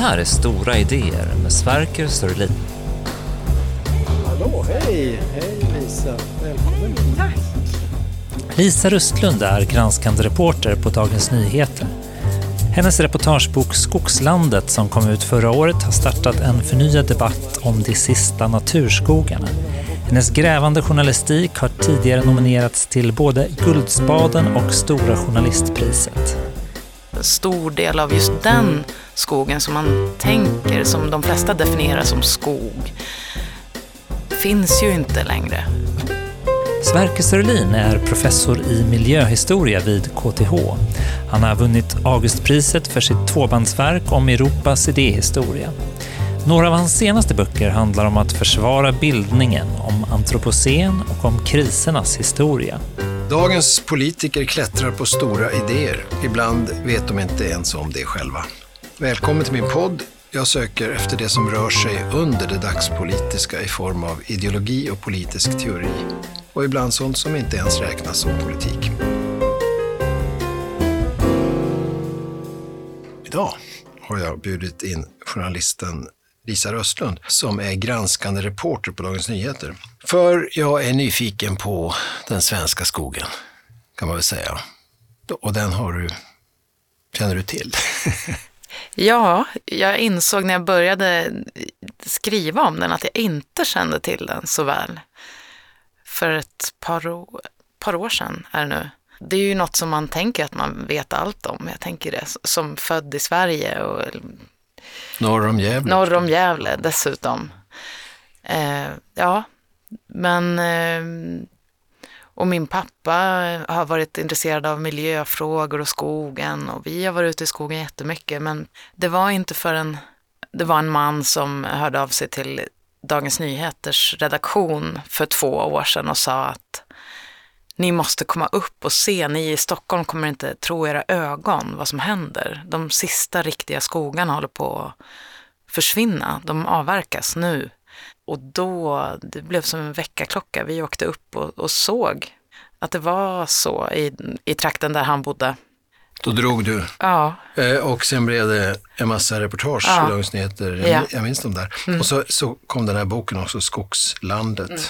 här är Stora idéer med Sverker Sörlin. Hallå, hej! Hej Lisa, välkommen. Tack! Lisa Rustlund är granskande reporter på Dagens Nyheter. Hennes reportagebok Skogslandet som kom ut förra året har startat en förnyad debatt om de sista naturskogarna. Hennes grävande journalistik har tidigare nominerats till både Guldspaden och Stora journalistpriset. En stor del av just den skogen som man tänker, som de flesta definierar som skog, finns ju inte längre. Sverker Sörlin är professor i miljöhistoria vid KTH. Han har vunnit Augustpriset för sitt tvåbandsverk om Europas idéhistoria. Några av hans senaste böcker handlar om att försvara bildningen, om antropocen och om krisernas historia. Dagens politiker klättrar på stora idéer. Ibland vet de inte ens om det själva. Välkommen till min podd. Jag söker efter det som rör sig under det dagspolitiska i form av ideologi och politisk teori. Och ibland sånt som inte ens räknas som politik. Idag har jag bjudit in journalisten Lisa Röstlund som är granskande reporter på Dagens Nyheter. För jag är nyfiken på den svenska skogen, kan man väl säga. Och den har du, känner du till? ja, jag insåg när jag började skriva om den att jag inte kände till den så väl. För ett par, år, par år sedan är det nu. Det är ju något som man tänker att man vet allt om. Jag tänker det som född i Sverige och Norr om Gävle. Norr om Gävle dessutom. Eh, ja, men eh, och min pappa har varit intresserad av miljöfrågor och skogen. Och vi har varit ute i skogen jättemycket. Men det var inte förrän det var en man som hörde av sig till Dagens Nyheters redaktion för två år sedan och sa att ni måste komma upp och se, ni i Stockholm kommer inte tro era ögon vad som händer. De sista riktiga skogarna håller på att försvinna, de avverkas nu. Och då, det blev som en väckarklocka, vi åkte upp och, och såg att det var så i, i trakten där han bodde. Då drog du. Ja. Eh, och sen blev det en massa reportage ja. i Dagens Nyheter. Jag, ja. minns dem där. Mm. Och så, så kom den här boken också, Skogslandet. Mm.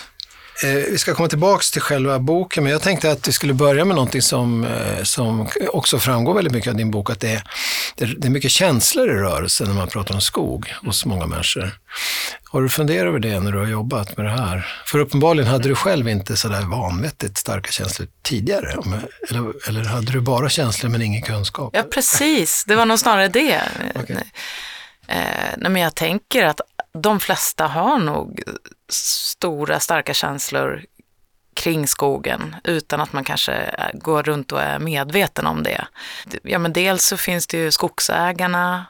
Eh, vi ska komma tillbaks till själva boken, men jag tänkte att vi skulle börja med någonting som, eh, som också framgår väldigt mycket av din bok, att det är, det är mycket känslor i rörelse när man pratar om skog hos många människor. Har du funderat över det när du har jobbat med det här? För uppenbarligen hade du själv inte sådär vanvettigt starka känslor tidigare, eller, eller hade du bara känslor men ingen kunskap? Ja, precis. Det var nog snarare det. Okay. Eh, nej, men jag tänker att de flesta har nog stora starka känslor kring skogen utan att man kanske går runt och är medveten om det. Ja, men dels så finns det ju skogsägarna,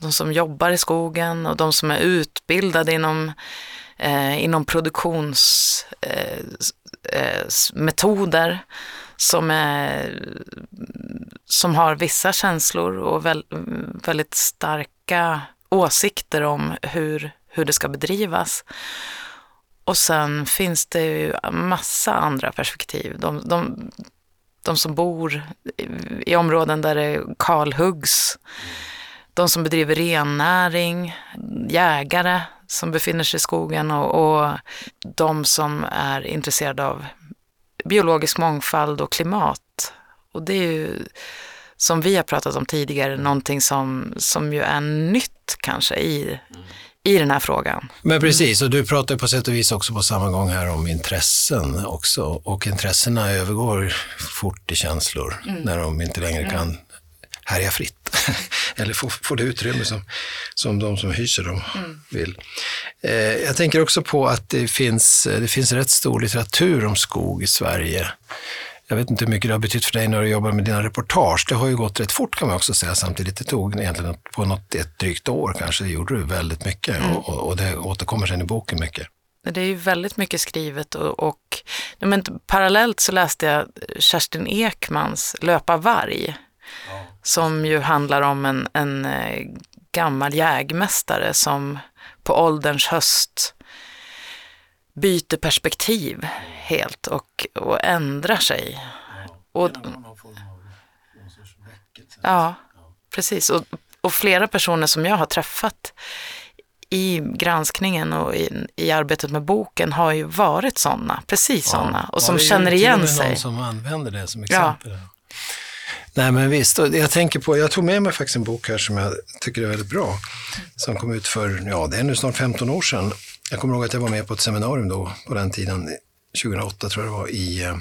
de som jobbar i skogen och de som är utbildade inom, eh, inom produktionsmetoder eh, eh, som, är, som har vissa känslor och väl, väldigt starka åsikter om hur, hur det ska bedrivas. Och sen finns det ju massa andra perspektiv. De, de, de som bor i områden där det kalhuggs, de som bedriver rennäring, jägare som befinner sig i skogen och, och de som är intresserade av biologisk mångfald och klimat. Och det är ju, som vi har pratat om tidigare, någonting som, som ju är nytt kanske i, mm i den här frågan. Men precis, och du pratar på sätt och vis också på samma gång här om intressen också. Och intressena övergår fort i känslor mm. när de inte längre mm. kan härja fritt. Eller få, få det utrymme som, som de som hyser dem mm. vill. Eh, jag tänker också på att det finns, det finns rätt stor litteratur om skog i Sverige. Jag vet inte hur mycket det har betytt för dig när du jobbar med dina reportage. Det har ju gått rätt fort kan man också säga samtidigt. Det tog egentligen på något, ett drygt år kanske, det gjorde du väldigt mycket mm. och, och, det återkommer sen i boken mycket. Det är ju väldigt mycket skrivet och, och men parallellt så läste jag Kerstin Ekmans Löpa varg. Ja. Som ju handlar om en, en eh, gammal jägmästare som på ålderns höst byter perspektiv helt och, och ändrar sig. Ja, och, ja, precis. Och och flera personer som jag har träffat i granskningen och i, i arbetet med boken har ju varit sådana, precis sådana, och som Ja, det är känner igen sig. någon som använder det som exempel. Nej men visst, jag tänker på, jag tog med mig faktiskt en bok här som jag tycker är väldigt bra. Som kom ut för, ja det är nu snart 15 år sedan. Jag kommer ihåg att jag var med på ett seminarium då, på den tiden, 2008 tror jag det var, i, eh,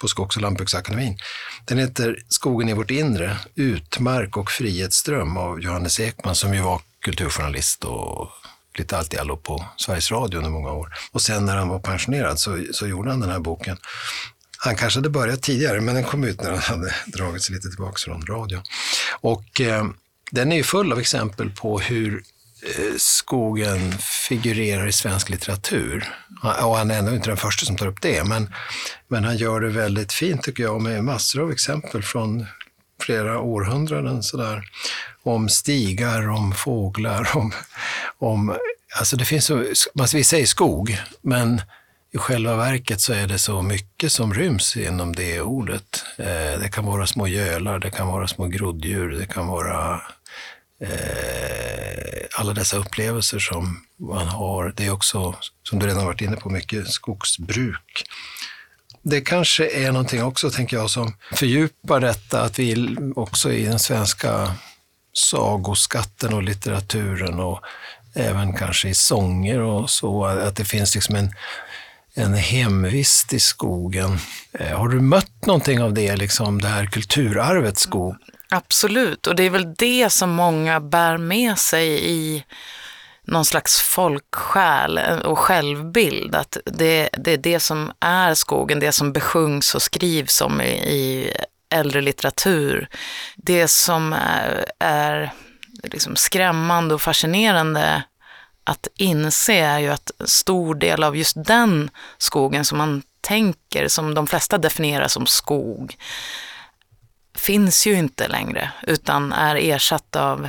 på Skogs och lantbruksakademin. Den heter Skogen i vårt inre, Utmark och frihetsdröm av Johannes Ekman som ju var kulturjournalist och lite allt i allo på Sveriges Radio under många år. Och sen när han var pensionerad så, så gjorde han den här boken. Han kanske hade börjat tidigare, men den kom ut när han hade dragit sig lite tillbaka från radio. Och eh, den är ju full av exempel på hur Eh, skogen figurerar i svensk litteratur. Och han är ändå inte den första som tar upp det, men, men han gör det väldigt fint tycker jag med massor av exempel från flera århundraden sådär. Om stigar, om fåglar, om, om alltså det finns så, man vi säger skog, men i själva verket så är det så mycket som ryms inom det ordet. Eh, det kan vara små gölar, det kan vara små groddjur, det kan vara eh, alla dessa upplevelser som man har. Det är också, som du redan varit inne på, mycket skogsbruk. Det kanske är någonting också, tänker jag, som fördjupar detta, att vi också i den svenska sagoskatten och litteraturen och även kanske i sånger och så, att det finns liksom en, en hemvist i skogen. Eh, har du mött någonting av det, liksom det här kulturarvet skog? Absolut, och det är väl det som många bär med sig i någon slags folksjäl eh, och självbild. Att det, det är det som är skogen, det som besjungs och skrivs om i, i äldre litteratur. Det som är, är liksom skrämmande och fascinerande att inse är ju att en stor del av just den skogen som man tänker, som de flesta definierar som skog, finns ju inte längre utan är ersatt av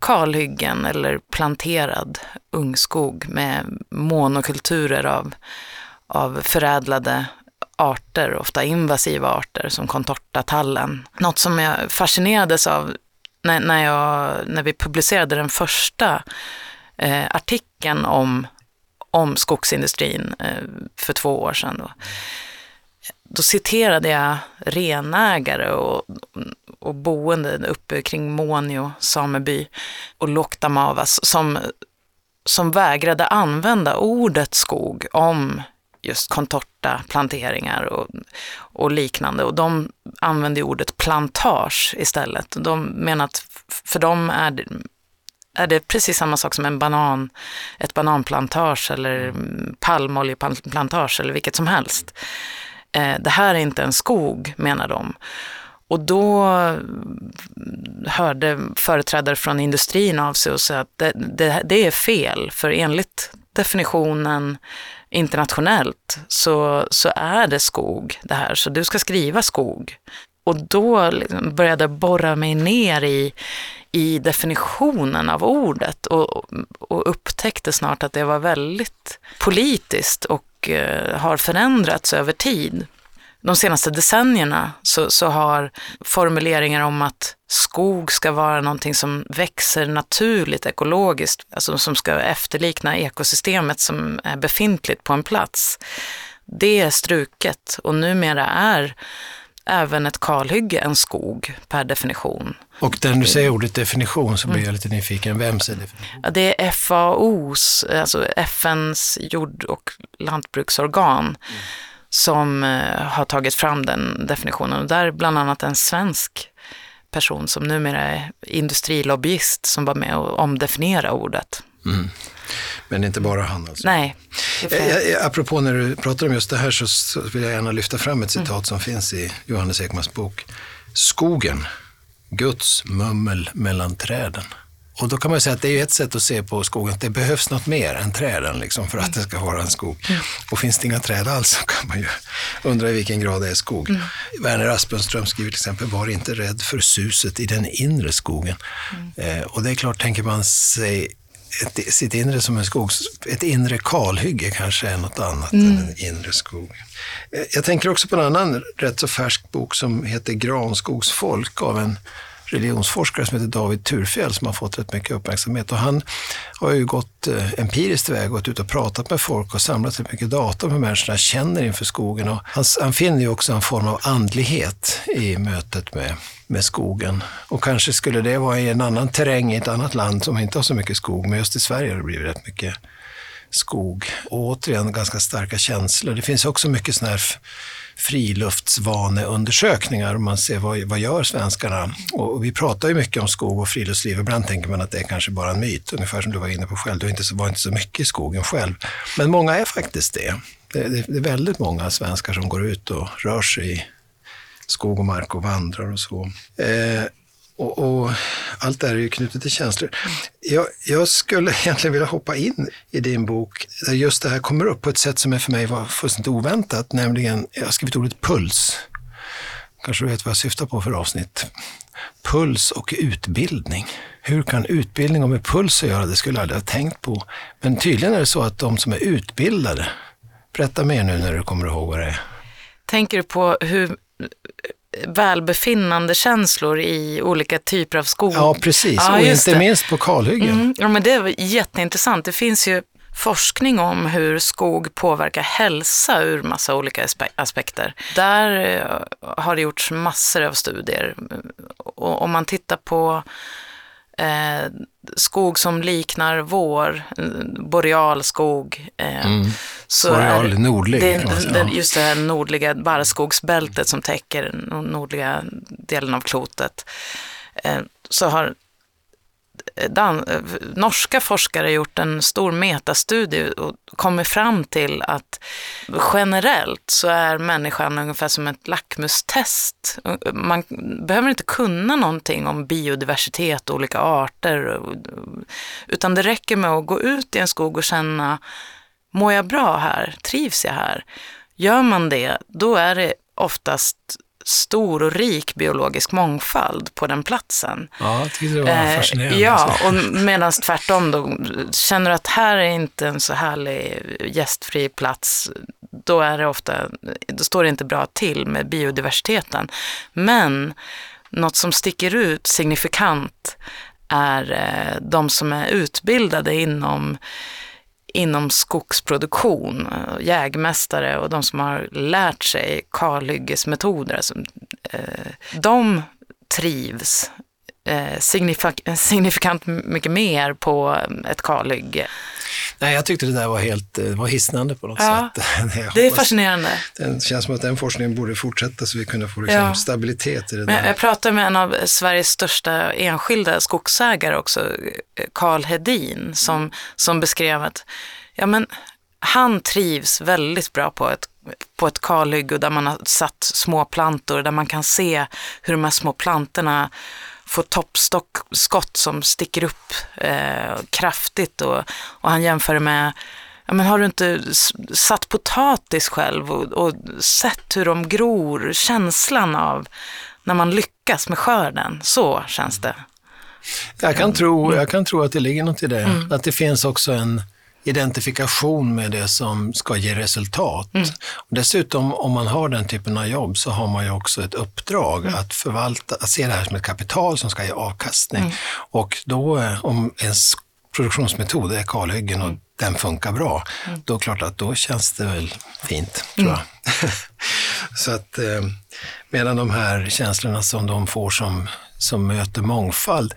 kalhyggen eller planterad ungskog med monokulturer av, av förädlade arter, ofta invasiva arter som contortatallen. Något som jag fascinerades av när, när, jag, när vi publicerade den första eh, artikeln om, om skogsindustrin eh, för två år sedan. Då då citerade jag renägare och, och boende uppe kring Månio sameby och Loktamavas som, som vägrade använda ordet skog om just contorta planteringar och, och liknande. Och de använde ordet plantage istället. De menar att för dem är det, är det precis samma sak som en banan, ett bananplantage eller palmoljeplantage eller vilket som helst. Eh, det här är inte en skog, menar de. Och då hörde företrädare från industrin av sig och sa att det, det, det är fel, för enligt definitionen internationellt så, så är det skog det här, så du ska skriva skog. Och då liksom började jag borra mig ner i, i definitionen av ordet och, och upptäckte snart att det var väldigt politiskt och Eh, har förändrats över tid. De senaste decennierna så, så har formuleringar om att skog ska vara någonting som växer naturligt ekologiskt, alltså som ska efterlikna ekosystemet som är befintligt på en plats. Det är struket och numera är även ett kalhygge en skog per definition. Och när du säger ordet definition så blir jag lite nyfiken. Vem säger definition? Ja, det är FAOs, alltså FNs jord och lantbruksorgan, mm. som eh, har tagit fram den definitionen. Och där är bland annat en svensk person som numera är industrilobbyist som var med och omdefiniera ordet. Mm. Men inte bara han alltså? Nej. Eh, apropå när du pratar om just det här så, så vill jag gärna lyfta fram ett citat mm. som finns i Johannes Ekmans bok. Skogen, Guds mummel mellan träden. Och då kan man säga att det är ett sätt att se på skogen, att det behövs något mer än träden liksom, för att det ska vara en skog. Mm. Och finns det inga träd alls så kan man ju undra i vilken grad det är skog. Mm. Werner Aspenström skriver till exempel, var inte rädd för suset i den inre skogen. Mm. Eh, och det är klart, tänker man sig ett, sitt inre som en skog, ett inre kalhygge kanske är något annat mm. än en inre skog. Jag tänker också på en annan rätt så färsk bok som heter Granskogsfolk av en religionsforskare som heter David Turfjell som har fått rätt mycket uppmärksamhet. Och han har ju gått eh, empiriskt iväg, gått ut och pratat med folk och samlat rätt mycket data om hur människorna känner inför skogen. Och han, han finner ju också en form av andlighet i mötet med, med skogen. Och kanske skulle det vara i en annan terräng i ett annat land som inte har så mycket skog, men just i Sverige har det blivit rätt mycket skog. Och återigen ganska starka känslor. Det finns också mycket sådana här friluftsvaneundersökningar. Man ser vad, vad gör svenskarna? Och vi pratar ju mycket om skog och friluftsliv. Ibland tänker man att det är kanske bara en myt, ungefär som du var inne på själv. Du inte så, var inte så mycket i skogen själv. Men många är faktiskt det. Det, det. det, är väldigt många svenskar som går ut och rör sig i skog och mark och vandrar och så. Eh, och, och, allt det här är ju knutet till känslor. Jag, jag, skulle egentligen vilja hoppa in i din bok där just det här kommer upp på ett sätt som är för mig var fullständigt oväntat, nämligen, jag har skrivit ordet puls. Kanske du vet vad jag syftar på för avsnitt. Puls och utbildning. Hur kan utbildning och med puls att göra? Det skulle jag aldrig ha tänkt på. Men tydligen är det så att de som är utbildade, berätta mer nu när du kommer ihåg vad det är. Tänker du på hur välbefinnande känslor i olika typer av skog. Ja, precis. Ja, och inte det. minst på kalhyggen. Mm, ja, men det är jätteintressant. Det finns ju forskning om hur skog påverkar hälsa ur massa olika aspekter. Där eh, har det gjorts massor av studier. Och om man tittar på eh, skog som liknar vår, borealskog. Eh, mm. Boreal, nordlig. Det, det, just det här nordliga barrskogsbältet som täcker den nordliga delen av klotet. Eh, så har dan, norska forskare gjort en stor metastudie och kommit fram till att generellt så är människan ungefär som ett lackmustest. Man behöver inte kunna någonting om biodiversitet och olika arter, utan det räcker med att gå ut i en skog och känna, mår jag bra här? Trivs jag här? Gör man det, då är det oftast stor och rik biologisk mångfald på den platsen. Ja, jag tyckte det var eh, fascinerande. ja, och medan tvärtom då, känner du att här är inte en så härlig gästfri plats, då är det ofta, då står det inte bra till med biodiversiteten. Men något som sticker ut signifikant är eh, de som är utbildade inom inom skogsproduktion, eh, jägmästare och de som har lärt sig kalhyggesmetoder, alltså, de trivs eh, signifikant mycket mer på ett kalhygge. Nej, jag tyckte det där var helt var hisnande på något ja, sätt. det är fascinerande. Det känns som att den forskningen borde fortsätta så vi kunde få liksom ja. stabilitet i det Men där. Jag pratade med en av Sveriges största enskilda skogsägare också, Karl Hedin, som, som beskrev att ja, men, han trivs väldigt bra på ett på ett kalhygge där man har satt små plantor där man kan se hur de här små plantorna får toppskott som sticker upp eh, kraftigt och, och han jämför med Ja, men har du inte satt potatis själv och, och, sett hur de gror? Känslan av när man lyckas med skörden, så känns det. Jag kan, tro, jag kan tro att det ligger något i det. Mm. Att det finns också en, identifikation med det som ska ge resultat. Mm. Dessutom, om man har den typen av jobb så har man ju också ett uppdrag mm. att förvalta, att se det här som ett kapital som ska ge avkastning. Mm. Och då, eh, om ens produktionsmetod är kalhyggen och mm. den funkar bra, mm. då är det klart att då känns det väl fint, tror jag. Mm. så att eh, medan de här känslorna som de får som, som möter mångfald,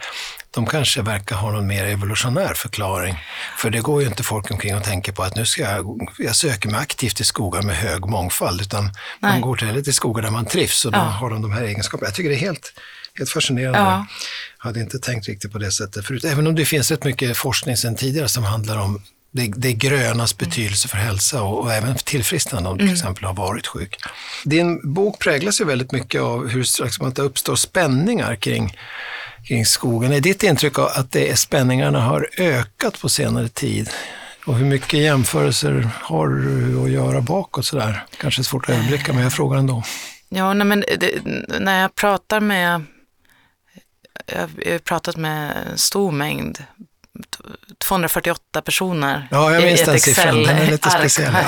de kanske verkar ha någon mer evolutionär förklaring. För det går ju inte folk omkring och tänker på att nu ska jag, jag söker mig aktivt till skogar med hög mångfald, utan Nej. man går till, till skogar där man trivs och då ja. har de de här egenskaperna. Jag tycker det är helt, helt fascinerande. Ja. Jag hade inte tänkt riktigt på det sättet förut, även om det finns rätt mycket forskning sedan tidigare som handlar om det, det grönas mm. betydelse för hälsa och, och även tillfrisknande om du till mm. exempel har varit sjuk. Din bok präglas ju väldigt mycket av hur att det uppstår spänningar kring kring skogen. Är ditt intryck att det är spänningarna har ökat på senare tid? Och hur mycket jämförelser har du att göra bakåt sådär? Kanske svårt att överblicka, men jag frågar ändå. Ja, nej, men det, när jag pratar med, jag har pratat med en stor mängd 248 personer Ja, jag minns den siffran. Den är lite speciell.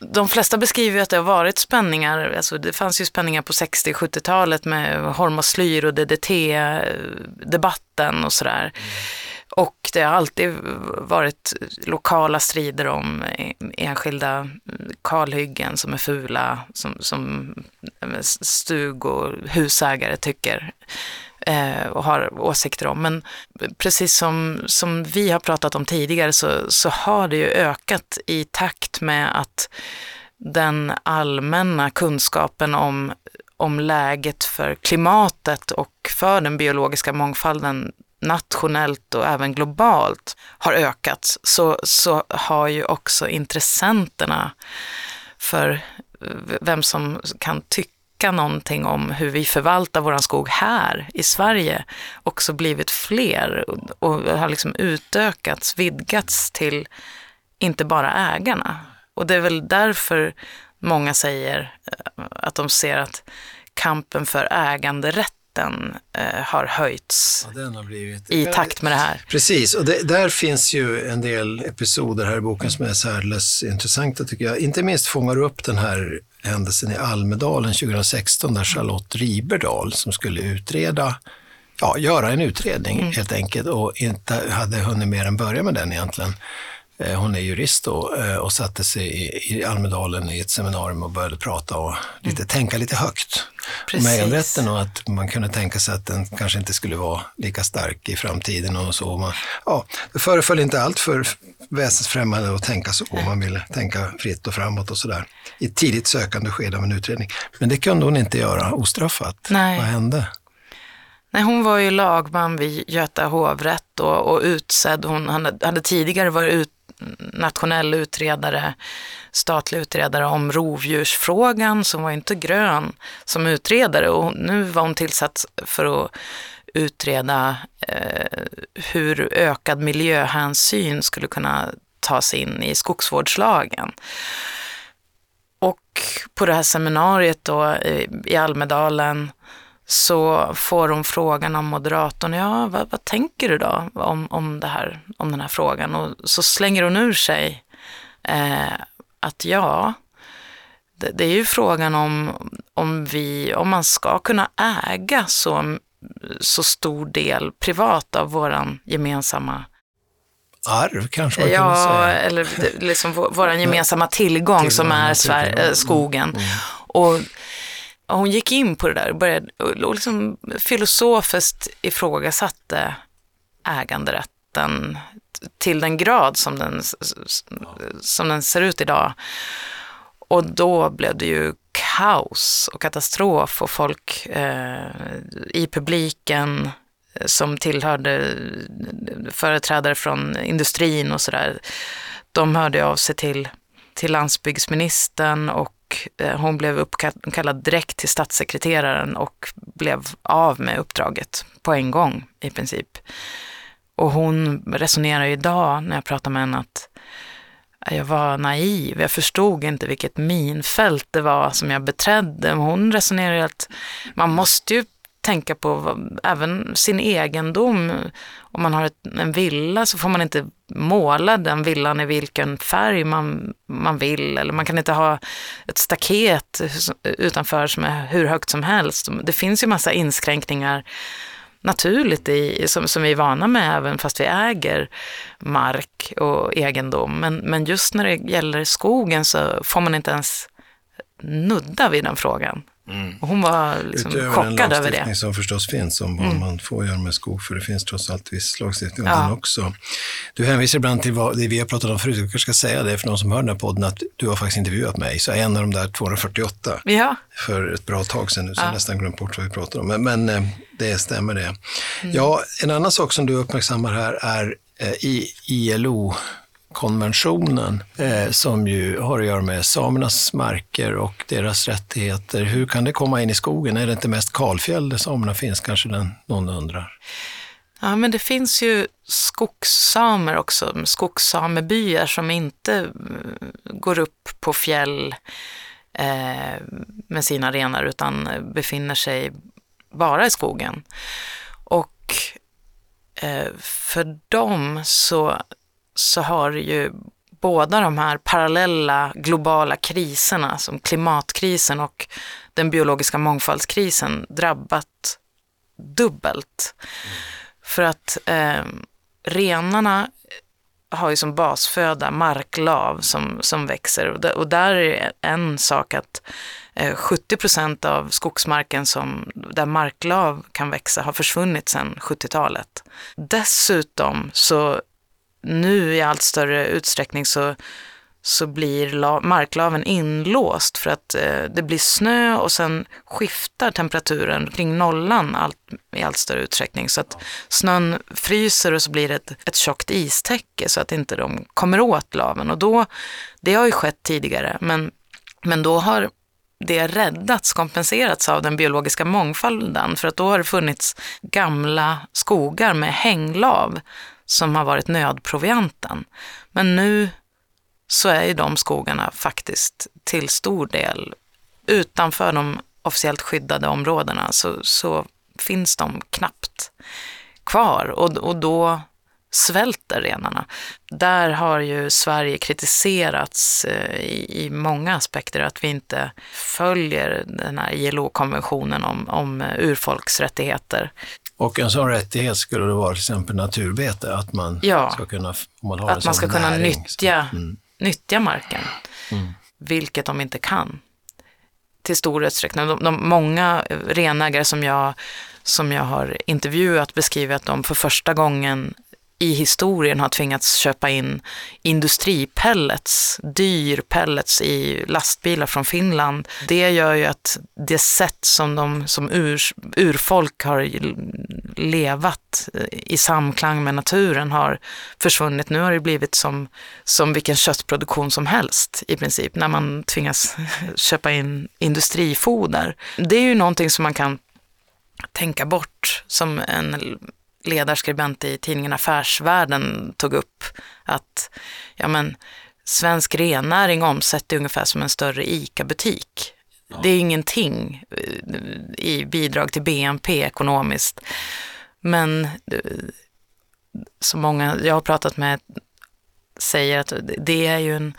de flesta beskriver att det har varit spänningar, alltså det fanns ju spänningar på 60-70-talet med hormoslyr och DDT-debatten och sådär. Och det har alltid varit lokala strider om enskilda kalhyggen som är fula, som, som eh, stug och husägare tycker Eh, och har åsikter om. Men precis som, som vi har pratat om tidigare så, så har det ju ökat i takt med att den allmänna kunskapen om, om läget för klimatet och för den biologiska mångfalden nationellt och även globalt har ökat så, så har ju också intressenterna för vem som kan tycka någonting om hur vi förvaltar vår skog här i Sverige också blivit fler och har liksom utökats, vidgats till inte bara ägarna. Och det är väl därför många säger eh, att de ser att kampen för äganderätt den eh, har höjts ja, har blivit... i takt med det här. Precis, och det, där finns ju en del episoder här i boken som är särdeles intressanta tycker jag. Inte minst fångar upp den här händelsen i Almedalen 2016 där Charlotte Riberdal som skulle utreda ja, göra en utredning mm. helt enkelt och inte hade hunnit mer än börja med den egentligen. Eh, hon är jurist då eh, och satte sig i Almedalen i ett seminarium och började prata och lite, mm. tänka lite högt Precis. om äganderätten och att man kunde tänka sig att den kanske inte skulle vara lika stark i framtiden och så. Man, ja, det föreföll inte allt för väsensfrämmande att tänka så. Man ville tänka fritt och framåt och sådär i ett tidigt sökande skede av en utredning. Men det kunde hon inte göra ostraffat. Nej. Vad hände? Nej, hon var ju lagman vid Göta hovrätt och, och utsedd. Hon hade, hade tidigare varit ut, nationell utredare, statlig utredare om rovdjursfrågan, som var inte grön som utredare och nu var hon tillsatt för att utreda eh, hur ökad miljöhänsyn skulle kunna tas in i skogsvårdslagen. Och på det här seminariet då eh, i Almedalen så får hon frågan av moderatorn, ja vad, vad, tänker du då om, om, det här, om den här frågan? Och så slänger hon ur sig eh, att ja, det, det, är ju frågan om, om, vi, om man ska kunna äga så, så stor del privat av våran gemensamma arv kanske man ja, säga. eller liksom vår gemensamma tillgång, tillgång som är Sverige, skogen. Mm. Mm. Och hon gick in på det där och började och liksom filosofiskt ifrågasatte äganderätten till den grad som den, som den ser ut idag. Och då blev det ju kaos och katastrof och folk eh, i publiken som tillhörde företrädare från industrin och sådär. De hörde av sig till, till landsbygdsministern och Eh, hon blev uppkallad direkt till statssekreteraren och blev av med uppdraget på en gång i princip. Och hon resonerar idag när jag pratar med henne att jag var naiv, jag förstod inte vilket minfält det var som jag beträdde. Hon resonerar att man måste ju tänka på även sin egendom. Om man har ett, en villa så får man inte måla den villan i vilken färg man, man vill. Eller man kan inte ha ett staket utanför som är hur högt som helst. Det finns ju massa inskränkningar naturligt i, som, som vi är vana med även fast vi äger mark och egendom. Men, men just när det gäller skogen så får man inte ens nudda vid den frågan. Mm. Och hon var liksom Utöver chockad över det. Utöver den lagstiftning som förstås finns om vad mm. man får göra med skog, för det finns trots allt viss lagstiftning om ja. den också. Du hänvisar ibland till vad det vi har pratat om förut, jag kanske ska säga det för någon som hör den här podden, att du har faktiskt intervjuat mig, så en av de där 248 ja. för ett bra tag sedan nu, så ja. jag nästan glömt bort vad vi pratade om. Men, men eh, det stämmer det. Mm. Ja, en annan sak som du uppmärksammar här är eh, i ILO konventionen eh, som ju har att göra med samernas marker och deras rättigheter. Hur kan det komma in i skogen? Är det inte mest kalfjäll där samerna finns, kanske den, någon undrar? Ja, men det finns ju skogssamer också, skogssamebyar som inte eh, går upp på fjäll eh, med sina renar utan befinner sig bara i skogen. Och eh, för dem så så har ju båda de här parallella globala kriserna som klimatkrisen och den biologiska mångfaldskrisen drabbat dubbelt. Mm. För att eh, renarna har ju som basföda marklav som, som växer och, där, och där är en sak att eh, 70 procent av skogsmarken som, där marklav kan växa har försvunnit sedan 70-talet. Dessutom så nu i allt större utsträckning så så blir marklaven inlåst för att eh, det blir snö och sen skiftar temperaturen kring nollan allt, i allt större utsträckning. Så att snön fryser och så blir det ett, ett tjockt istäcke så att inte de kommer åt laven. Och då, det har ju skett tidigare, men, men då har det räddats, kompenserats av den biologiska mångfalden. För att då har det funnits gamla skogar med hänglav som har varit nödprovianten. Men nu så är ju de skogarna faktiskt till stor del utanför de officiellt skyddade områdena så, så finns de knappt kvar och, och då svälter renarna. Där har ju Sverige kritiserats eh, i, i många aspekter att vi inte följer den här ILO-konventionen om, om eh, urfolksrättigheter. Och en sån rättighet skulle det vara till exempel naturbete, att man ja, ska kunna, man att man ska kunna nyttja mm nyttja marken, mm. vilket de inte kan till stor utsträckning. De, de, många renägare som jag, som jag har intervjuat beskriver att de för första gången i historien har tvingats köpa in industripellets, dyr pellets i lastbilar från Finland. Det gör ju att det sätt som de som ur, urfolk har levat i samklang med naturen har försvunnit. Nu har det blivit som, som vilken köttproduktion som helst i princip, när man tvingas köpa in industrifoder. Det är ju någonting som man kan tänka bort som en ledarskribent i tidningen Affärsvärlden tog upp att ja, men, svensk rennäring omsätter ungefär som en större ICA-butik. Ja. Det är ingenting eh, i bidrag till BNP ekonomiskt. Men eh, så många jag har pratat med säger att det är ju en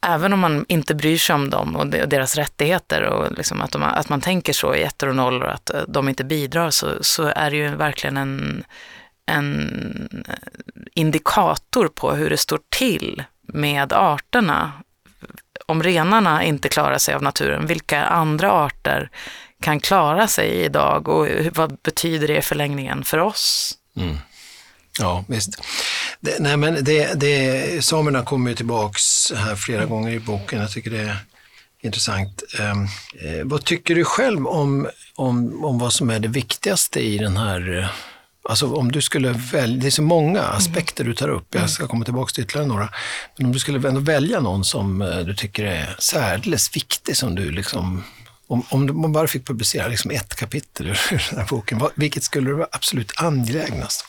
även om man inte bryr sig om dem och deras rättigheter och liksom att, de, att man tänker så i ettor och nollor att eh, de inte bidrar så, så är det ju verkligen en, en eh, indikator på hur det står till med arterna. Om renarna inte klarar sig av naturen, vilka andra arter kan klara sig idag och vad betyder det i förlängningen för oss? Mm. Ja, visst. Det, nej, men det, det, samerna kommer ju tillbaks här flera mm. gånger i boken. Jag tycker det är intressant. Um, eh, vad tycker du själv om, om, om vad som är det viktigaste i den här eh, Alltså om du skulle välja, det är så många mm. aspekter du tar upp, jag ska komma tillbaka till ytterligare några. Men om du skulle ändå välja någon som eh, du tycker är särdeles viktig, som du liksom, om, om du bara fick publicera liksom ett kapitel ur den här boken, vilket skulle du vara absolut angelägnast?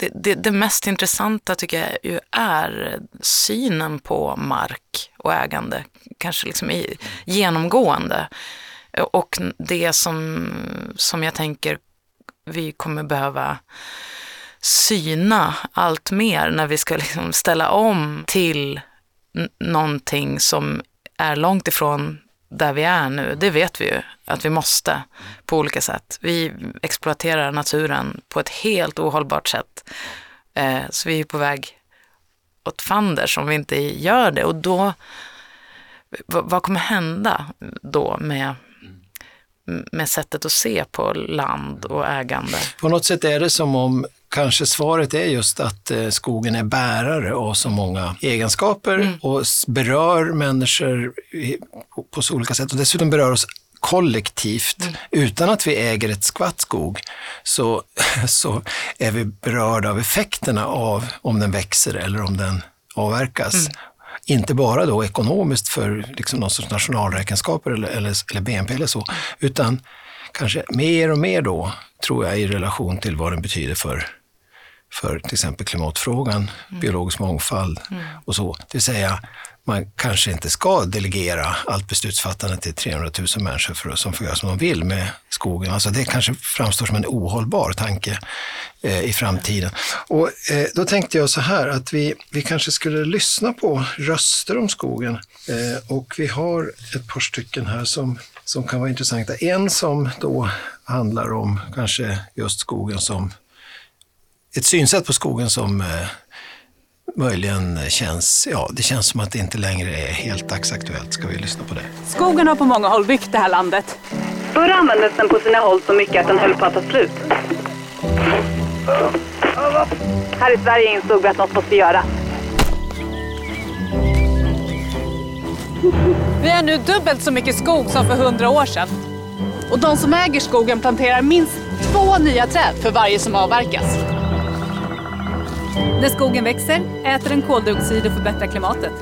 Det, det, det, mest intressanta tycker jag ju är synen på mark och ägande, kanske liksom i, genomgående. Och det som, som jag tänker vi kommer behöva syna allt mer när vi ska liksom ställa om till någonting som är långt ifrån där vi är nu, det vet vi ju att vi måste på olika sätt. Vi exploaterar naturen på ett helt ohållbart sätt. Eh, så vi är på väg åt fanders om vi inte gör det. Och då, vad kommer hända då med, med sättet att se på land och ägande? På något sätt är det som om kanske svaret är just att eh, skogen är bärare av så många egenskaper mm. och berör människor på så olika sätt och dessutom berör oss kollektivt mm. utan att vi äger ett skvatt skog så, så är vi berörda av effekterna av om den växer eller om den avverkas. Mm. Inte bara då ekonomiskt för liksom någon sorts nationalräkenskaper eller, eller, eller BNP eller så, utan kanske mer och mer då, tror jag, i relation till vad den betyder för för till exempel klimatfrågan, mm. biologisk mångfald mm. och så. Det vill säga, man kanske inte ska delegera allt beslutsfattande till 300 000 människor för, som får göra som de vill med skogen. Alltså det kanske framstår som en ohållbar tanke eh, i framtiden. Och eh, då tänkte jag så här att vi, vi kanske skulle lyssna på röster om skogen. Eh, och vi har ett par stycken här som, som kan vara intressanta. En som då handlar om kanske just skogen som ett synsätt på skogen som eh, möjligen känns, ja, det känns som att det inte längre är helt dagsaktuellt. Ska vi lyssna på det? Skogen har på många håll byggt det här landet. Förr användes den på sina håll så mycket att den höll på att ta slut. Här i Sverige insåg vi att något måste göras. Vi har nu dubbelt så mycket skog som för hundra år sedan. Och de som äger skogen planterar minst två nya träd för varje som avverkas. När skogen växer äter den koldioxid och förbättrar klimatet.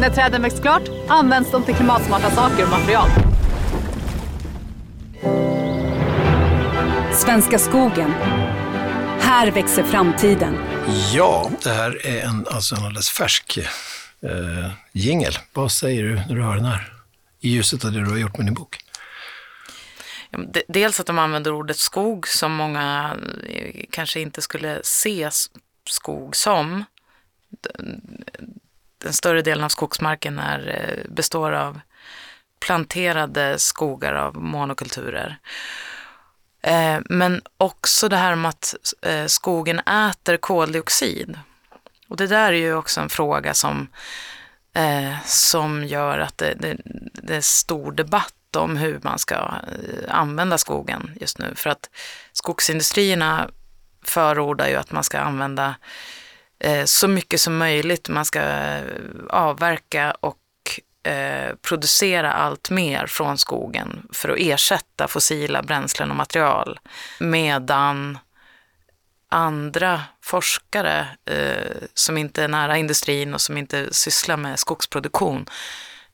När träden växt klart används de till klimatsmarta saker och material. Svenska skogen. Här växer framtiden. Ja, det här är en, alltså en alldeles färsk eh, jingel. Vad säger du när du hör den här? I ljuset av det du har gjort med din bok. Dels att de använder ordet skog som många kanske inte skulle se skog som. Den större delen av skogsmarken är, eh, består av planterade skogar av monokulturer. Eh, men också det här med att eh, skogen äter koldioxid. Och det där är ju också en fråga som, som gör att det, det, det är stor debatt om hur man ska använda skogen just nu. För att skogsindustrierna förordar ju att man ska använda eh, så mycket som möjligt. Man ska eh, avverka och eh, producera allt mer från skogen för att ersätta fossila bränslen och material. Medan andra forskare eh, som inte är nära industrin och som inte sysslar med skogsproduktion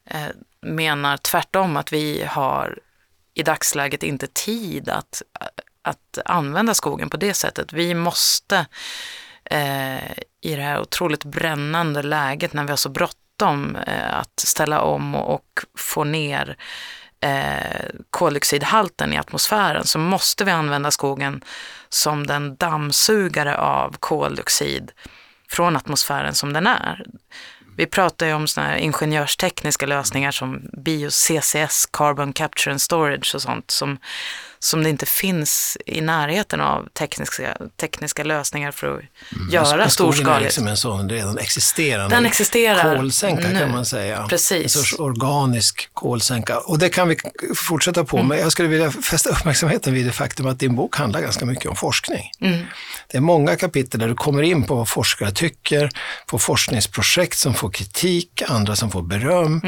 eh, menar tvärtom att vi har i dagsläget inte tid att eh, att använda skogen på det sättet. Vi måste eh, i det här otroligt brännande läget när vi har så bråttom eh, att ställa om och, och få ner eh, koldioxidhalten i atmosfären så måste vi använda skogen som den dammsugare av koldioxid från atmosfären som den är. Vi pratar ju om såna här ingenjörstekniska lösningar som bio-CCS, Carbon Capture and Storage och sånt som som det inte finns i närheten av tekniska, tekniska lösningar för att mm. göra storskaligt. Skogen är liksom en sån redan existerande Den existerar kolsänka nu. kan man säga. Precis. En sorts organisk kolsänka. Och det kan vi fortsätta på, mm. men jag skulle vilja fästa uppmärksamheten vid det faktum att din bok handlar ganska mycket om forskning. Mm. Det är många kapitel där du kommer in på vad forskare tycker, på forskningsprojekt som får kritik, andra som får beröm.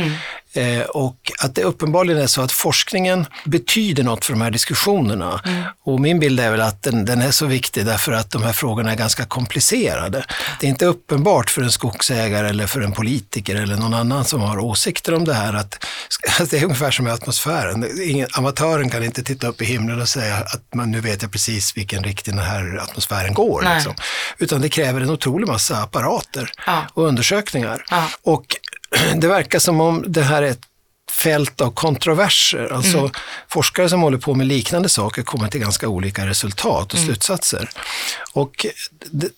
Eh, och att det uppenbarligen är så att forskningen betyder något för de här diskussionerna. Mm. Och min bild är väl att den, den, är så viktig därför att de här frågorna är ganska komplicerade. Det är inte uppenbart för en skogsägare eller för en politiker eller någon annan som har åsikter om det här att, att det är ungefär som i atmosfären. Ingen, amatören kan inte titta upp i himlen och säga att man, nu vet jag precis vilken riktning den här atmosfären går. Liksom. Utan det kräver en otrolig massa apparater ja. och undersökningar. Ja. Och det verkar som om det här är ett fält av kontroverser. Alltså mm. forskare som håller på med liknande saker kommer till ganska olika resultat och mm. slutsatser. Och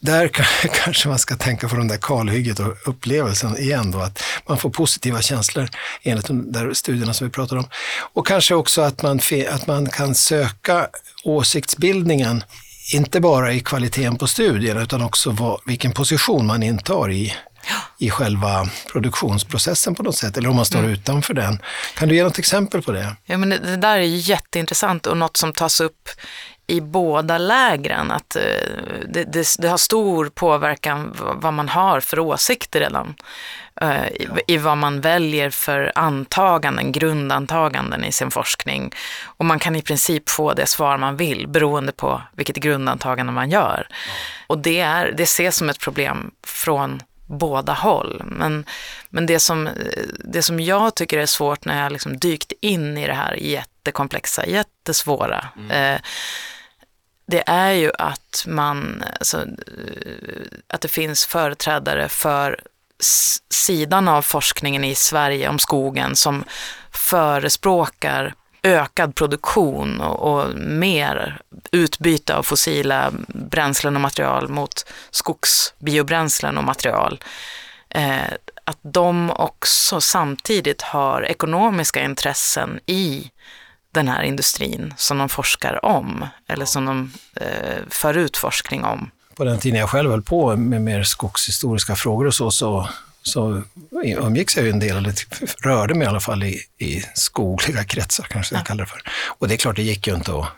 där kanske man ska tänka på den där kalhygget och upplevelsen igen då, att man får positiva känslor enligt de där studierna som vi pratar om. Och kanske också att man, att man kan söka åsiktsbildningen inte bara i kvaliteten på studierna utan också vad, vilken position man intar i i själva produktionsprocessen på något sätt, eller om man står mm. utanför den. Kan du ge något exempel på det? Ja, men det, där är jätteintressant och något som tas upp i båda lägren. Att eh, det, det, det, har stor påverkan vad man har för åsikter redan. Eh, I, I vad man väljer för antaganden, grundantaganden i sin forskning. Och man kan i princip få det svar man vill beroende på vilket grundantagande man gör. Och det, är, det ses som ett problem från båda håll. Men, men det, som, det som jag tycker är svårt när jag liksom dykt in i det här jättekomplexa, jättesvåra, mm. eh, det är ju att man, alltså, att det finns företrädare för sidan av forskningen i Sverige om skogen som förespråkar ökad produktion och, och mer utbyte av fossila bränslen och material mot skogsbiobränslen och material. Eh, att de också samtidigt har ekonomiska intressen i den här industrin som de forskar om eller som de eh, för ut forskning om. På den tiden jag själv höll på med mer skogshistoriska frågor och så, så, så umgicks jag ju en del, eller rörde mig i alla fall i, i skogliga kretsar kanske jag kallar det för. Och det är klart, det gick ju inte att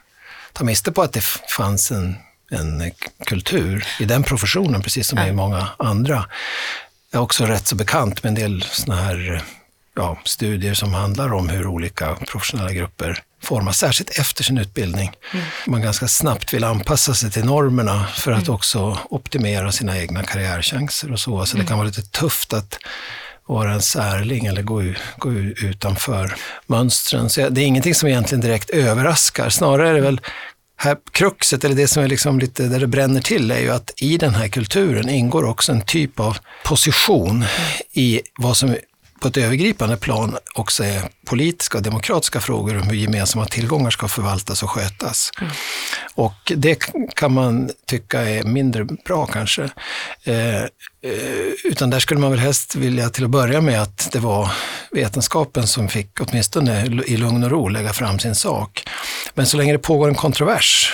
ta miste på att det fanns en, en kultur i den professionen, precis som i många andra. Jag är också rätt så bekant med en del sådana här ja, studier som handlar om hur olika professionella grupper formas, särskilt efter sin utbildning. Man ganska snabbt vill anpassa sig till normerna för att också optimera sina egna karriärchanser och så. Så det kan vara lite tufft att vara en särling eller gå, gå utanför mönstren. Så det är ingenting som egentligen direkt överraskar. Snarare är det väl här kruxet, eller det som är liksom lite där det bränner till, är ju att i den här kulturen ingår också en typ av position i vad som på ett övergripande plan också är politiska och demokratiska frågor om hur gemensamma tillgångar ska förvaltas och skötas. Och det kan man tycka är mindre bra kanske. Eh, eh, utan där skulle man väl helst vilja till att börja med att det var vetenskapen som fick, åtminstone i lugn och ro, lägga fram sin sak. Men så länge det pågår en kontrovers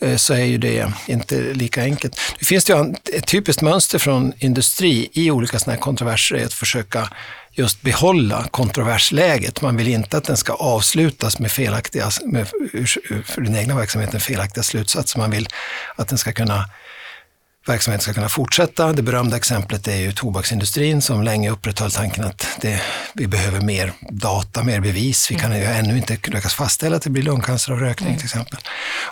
Eh, så är ju det inte lika enkelt. Det finns ju ett typiskt mönster från industri i olika sådana här kontroverser är att försöka just behålla kontroversläget. Man vill inte att den ska avslutas med felaktiga, med för den egna verksamheten felaktiga slutsatser. Man vill att den ska kunna verksamheten ska kunna fortsätta. Det berömda exemplet är ju tobaksindustrin som länge upprätthöll tanken att det, vi behöver mer data, mer bevis. Vi kan ju ännu inte lyckas fastställa att det blir lungcancer av rökning till exempel.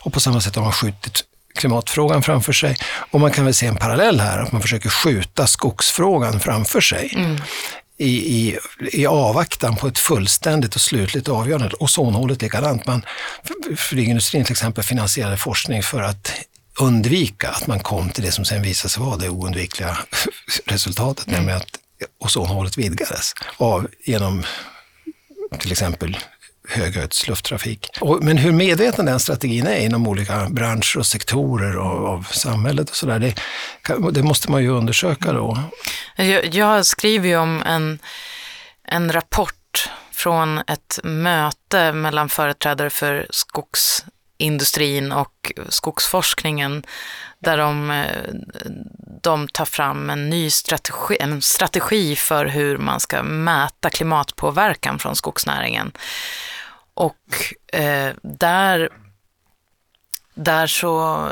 Och på samma sätt har man skjutit klimatfrågan framför sig. Och man kan väl se en parallell här, att man försöker skjuta skogsfrågan framför sig. I, i, i avvaktan på ett fullständigt och slutligt avgörande. Ozonhålet likadant. Man, flygindustrin till exempel finansierade forskning för att undvika att man kom till det som sen visade sig vara det oundvikliga resultatet, nämligen att ozonhålet vidgades av, genom till exempel höghöjds lufttrafik. Och, men hur medveten den strategin är inom olika branscher och sektorer och, av samhället och sådär, det, det måste man ju undersöka då. Jag, jag skriver ju om en, en rapport från ett möte mellan företrädare för industrin och skogsforskningen där de, de tar fram en ny strategi, en strategi för hur man ska mäta klimatpåverkan från skogsnäringen. Och eh, där, där så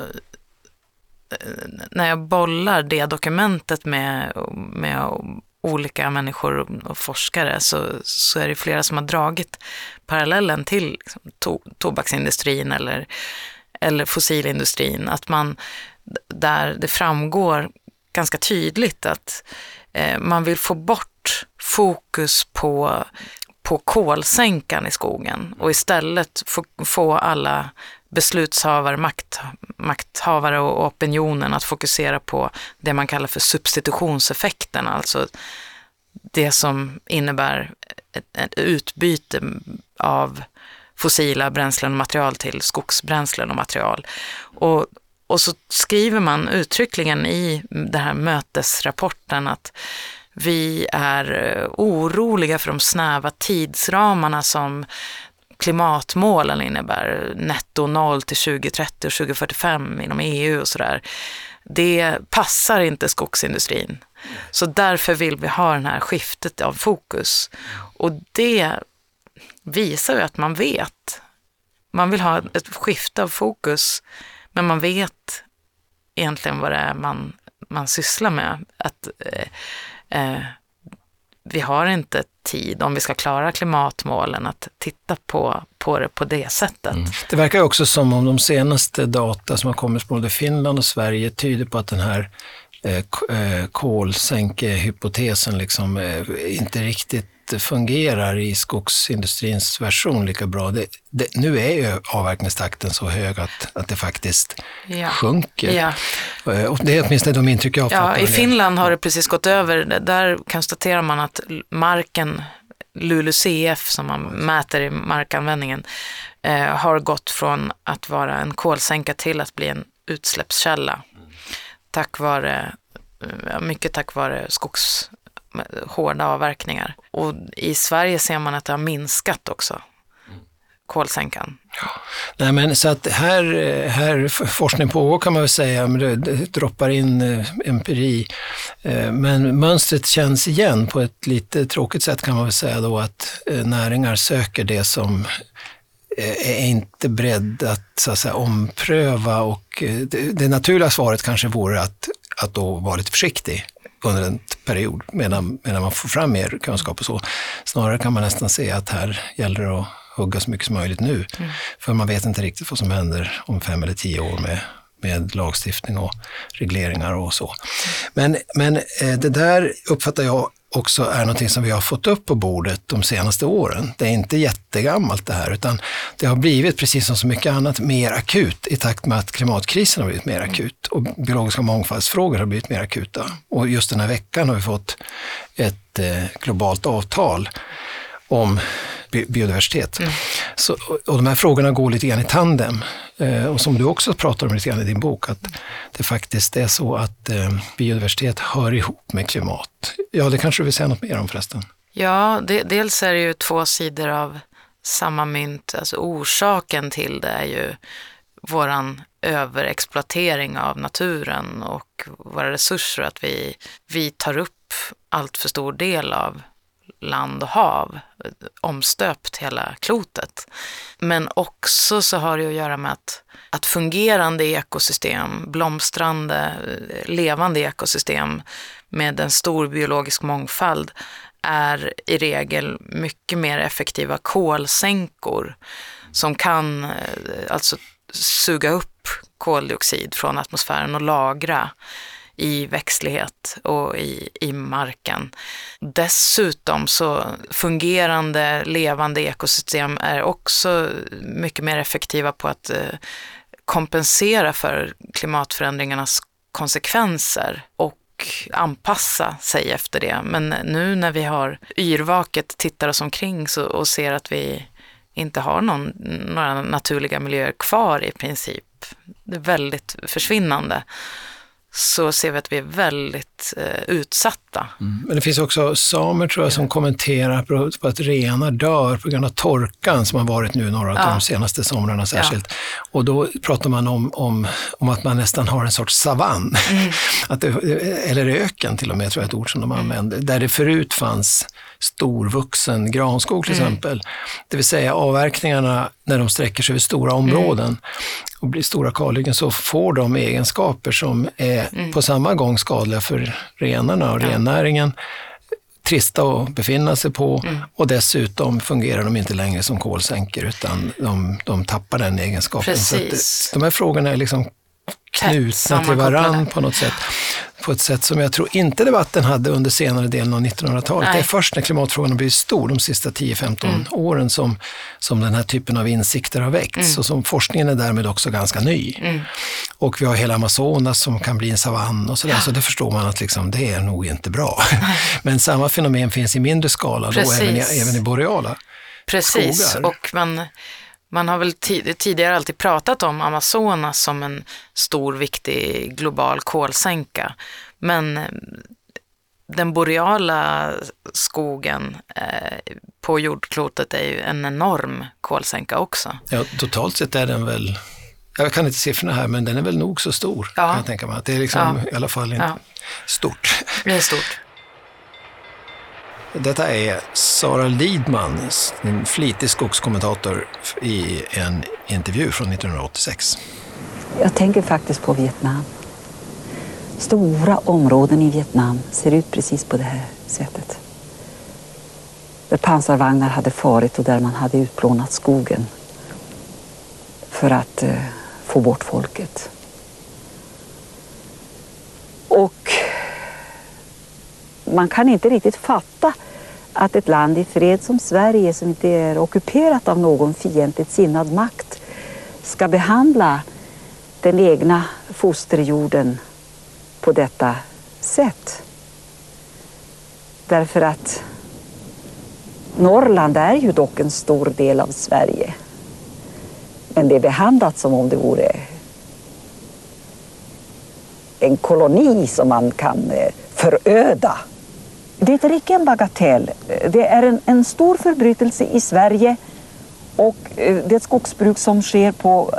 eh, när jag bollar det dokumentet med, med olika människor och forskare så, så är det flera som har dragit parallellen till liksom, to, tobaksindustrin eller, eller fossilindustrin. Att man, där det framgår ganska tydligt att eh, man vill få bort fokus på på kolsänkan i skogen och istället få, få alla beslutshavare, makt, makthavare och opinionen att fokusera på det man kallar för substitutionseffekten, alltså det som innebär ett, ett utbyte av fossila bränslen och material till skogsbränslen och material. Och, och så skriver man uttryckligen i den här mötesrapporten att vi är oroliga för de snäva tidsramarna som klimatmålen innebär, netto noll till 2030 och 2045 inom EU och sådär. Det passar inte skogsindustrin. Så därför vill vi ha det här skiftet av fokus. Och det visar ju att man vet. Man vill ha ett skifte av fokus, men man vet egentligen vad det är man, man sysslar med. Att eh, eh, vi har inte tid, om vi ska klara klimatmålen, att titta på, på det på det sättet. Mm. Det verkar också som om de senaste data som har kommit från både Finland och Sverige tyder på att den här kolsänkehypotesen liksom eh, inte riktigt fungerar i skogsindustrins version lika bra. Det, det, nu är ju avverkningstakten så hög att, att det faktiskt Ja. sjunker. Ja. Eh, Och det är åtminstone de intryck jag har fått. Ja, av I. Finland har det precis gått över. Där konstaterar man att marken, LULUCF som man mäter i markanvändningen, eh, har gått från att vara en kolsänka till att bli en utsläppskälla. Tack vare, mycket tack vare skogs hårda avverkningar. Och i Sverige ser man att det har minskat också, kolsänkan. Nej, men så att här, här forskning pågår kan man väl säga, men det, det droppar in eh, empiri. Eh, Men mönstret känns igen på ett lite tråkigt sätt kan man väl säga då att eh, näringar söker det som är inte beredd att, så att säga, ompröva och eh, det, det naturliga svaret kanske vore att, att då vara lite försiktig under en period medan, medan man får fram mer kunskap och så. Snarare kan man nästan se att här gäller det att hugga så mycket som möjligt nu. För man vet inte riktigt vad som händer om fem eller tio år med, med lagstiftning och regleringar och så. Men, men eh, det där uppfattar jag också är någonting som vi har fått upp på bordet de senaste åren. Det är inte jättegammalt det här, utan det har blivit, precis som så mycket annat, mer akut i takt med att klimatkrisen har blivit mer akut och biologiska mångfaldsfrågor har blivit mer akuta. Och just den här veckan har vi fått ett eh, globalt avtal om bi- biodiversitet. Så, och- och de här frågorna går lite grann i tandem. Eh, och som du också pratar om lite grann i din bok, att det faktiskt är så att eh, biodiversitet hör ihop med klimat. Ja, det kanske du vill säga något mer om förresten? Ja, det, dels är det ju två sidor av samma mynt. Alltså orsaken till det är ju våran överexploatering av naturen och våra resurser. Att vi, vi tar upp allt för stor del av land och hav, omstöpt hela klotet. Men också så har det att göra med att, att fungerande ekosystem, blomstrande, eh, levande ekosystem med en stor biologisk mångfald är i regel mycket mer effektiva kolsänkor som kan eh, alltså suga upp koldioxid från atmosfären och lagra i växtlighet och i, i marken. Dessutom så fungerande levande ekosystem är också mycket mer effektiva på att eh, kompensera för klimatförändringarnas konsekvenser och anpassa sig efter det. Men nu när vi har yrvaket tittar oss omkring så, och ser att vi inte har någon, några naturliga miljöer kvar i princip, det är väldigt försvinnande, så ser vi att vi är väldigt eh, utsatta. Men det finns också samer tror jag som kommenterar på, på att renar dör på grund av torkan som har varit nu några av Ja. de senaste somrarna särskilt. Och då pratar man om, om, om att man nästan har en sorts savann. Mm. att det, eller öken till och med, tror jag är ett ord som de använder. Där det förut fanns storvuxen granskog till Mm. exempel. Det vill säga avverkningarna när de sträcker sig över stora Mm. områden och blir stora kalhyggen så får de egenskaper som är Mm. på samma gång skadliga för renarna och rennäringen, trista att befinna sig på Mm. och dessutom fungerar de inte längre som kolsänkor utan de, de tappar den egenskapen. Så att Precis. de här frågorna är liksom knutna till varann på något sätt. På ett sätt som jag tror inte debatten hade under senare delen av 1900-talet. Nej. Det är först när klimatfrågan har blivit stor, de sista 10-15 åren, som, som den här typen av insikter har väckts. Och som forskningen är därmed också ganska ny. Och vi har hela Amazonas som kan bli en savann och sådär. Så det förstår man att liksom, det är nog inte bra. Men samma fenomen finns i mindre skala, då, även, i, även i boreala. Precis, skogar. och man, man har väl tid, tidigare alltid pratat om Amazonas som en stor viktig global kolsänka. Men eh, den boreala skogen eh, på jordklotet är ju en enorm kolsänka också. Ja, totalt sett är den väl, jag kan inte siffrorna här, men den är väl nog så stor. Ja. Kan jag tänka mig. Det är liksom Ja. i alla fall inte Ja. stort. Det är stort. Detta är Sara Lidman, en flitig skogskommentator i en intervju från 1986. Jag tänker faktiskt på Vietnam. Stora områden i Vietnam ser ut precis på det här sättet. Där pansarvagnar hade farit och där man hade utplånat skogen för att eh, få bort folket. Och man kan inte riktigt fatta att ett land i fred som Sverige som inte är ockuperat av någon fientligt sinnad makt ska behandla den egna fosterjorden på detta sätt. Därför att Norrland är ju dock en stor del av Sverige. Men det är behandlat som om det vore en koloni som man kan eh, föröda. Det är icke en bagatell. Det är en, en stor förbrytelse i Sverige och eh, det skogsbruk som sker på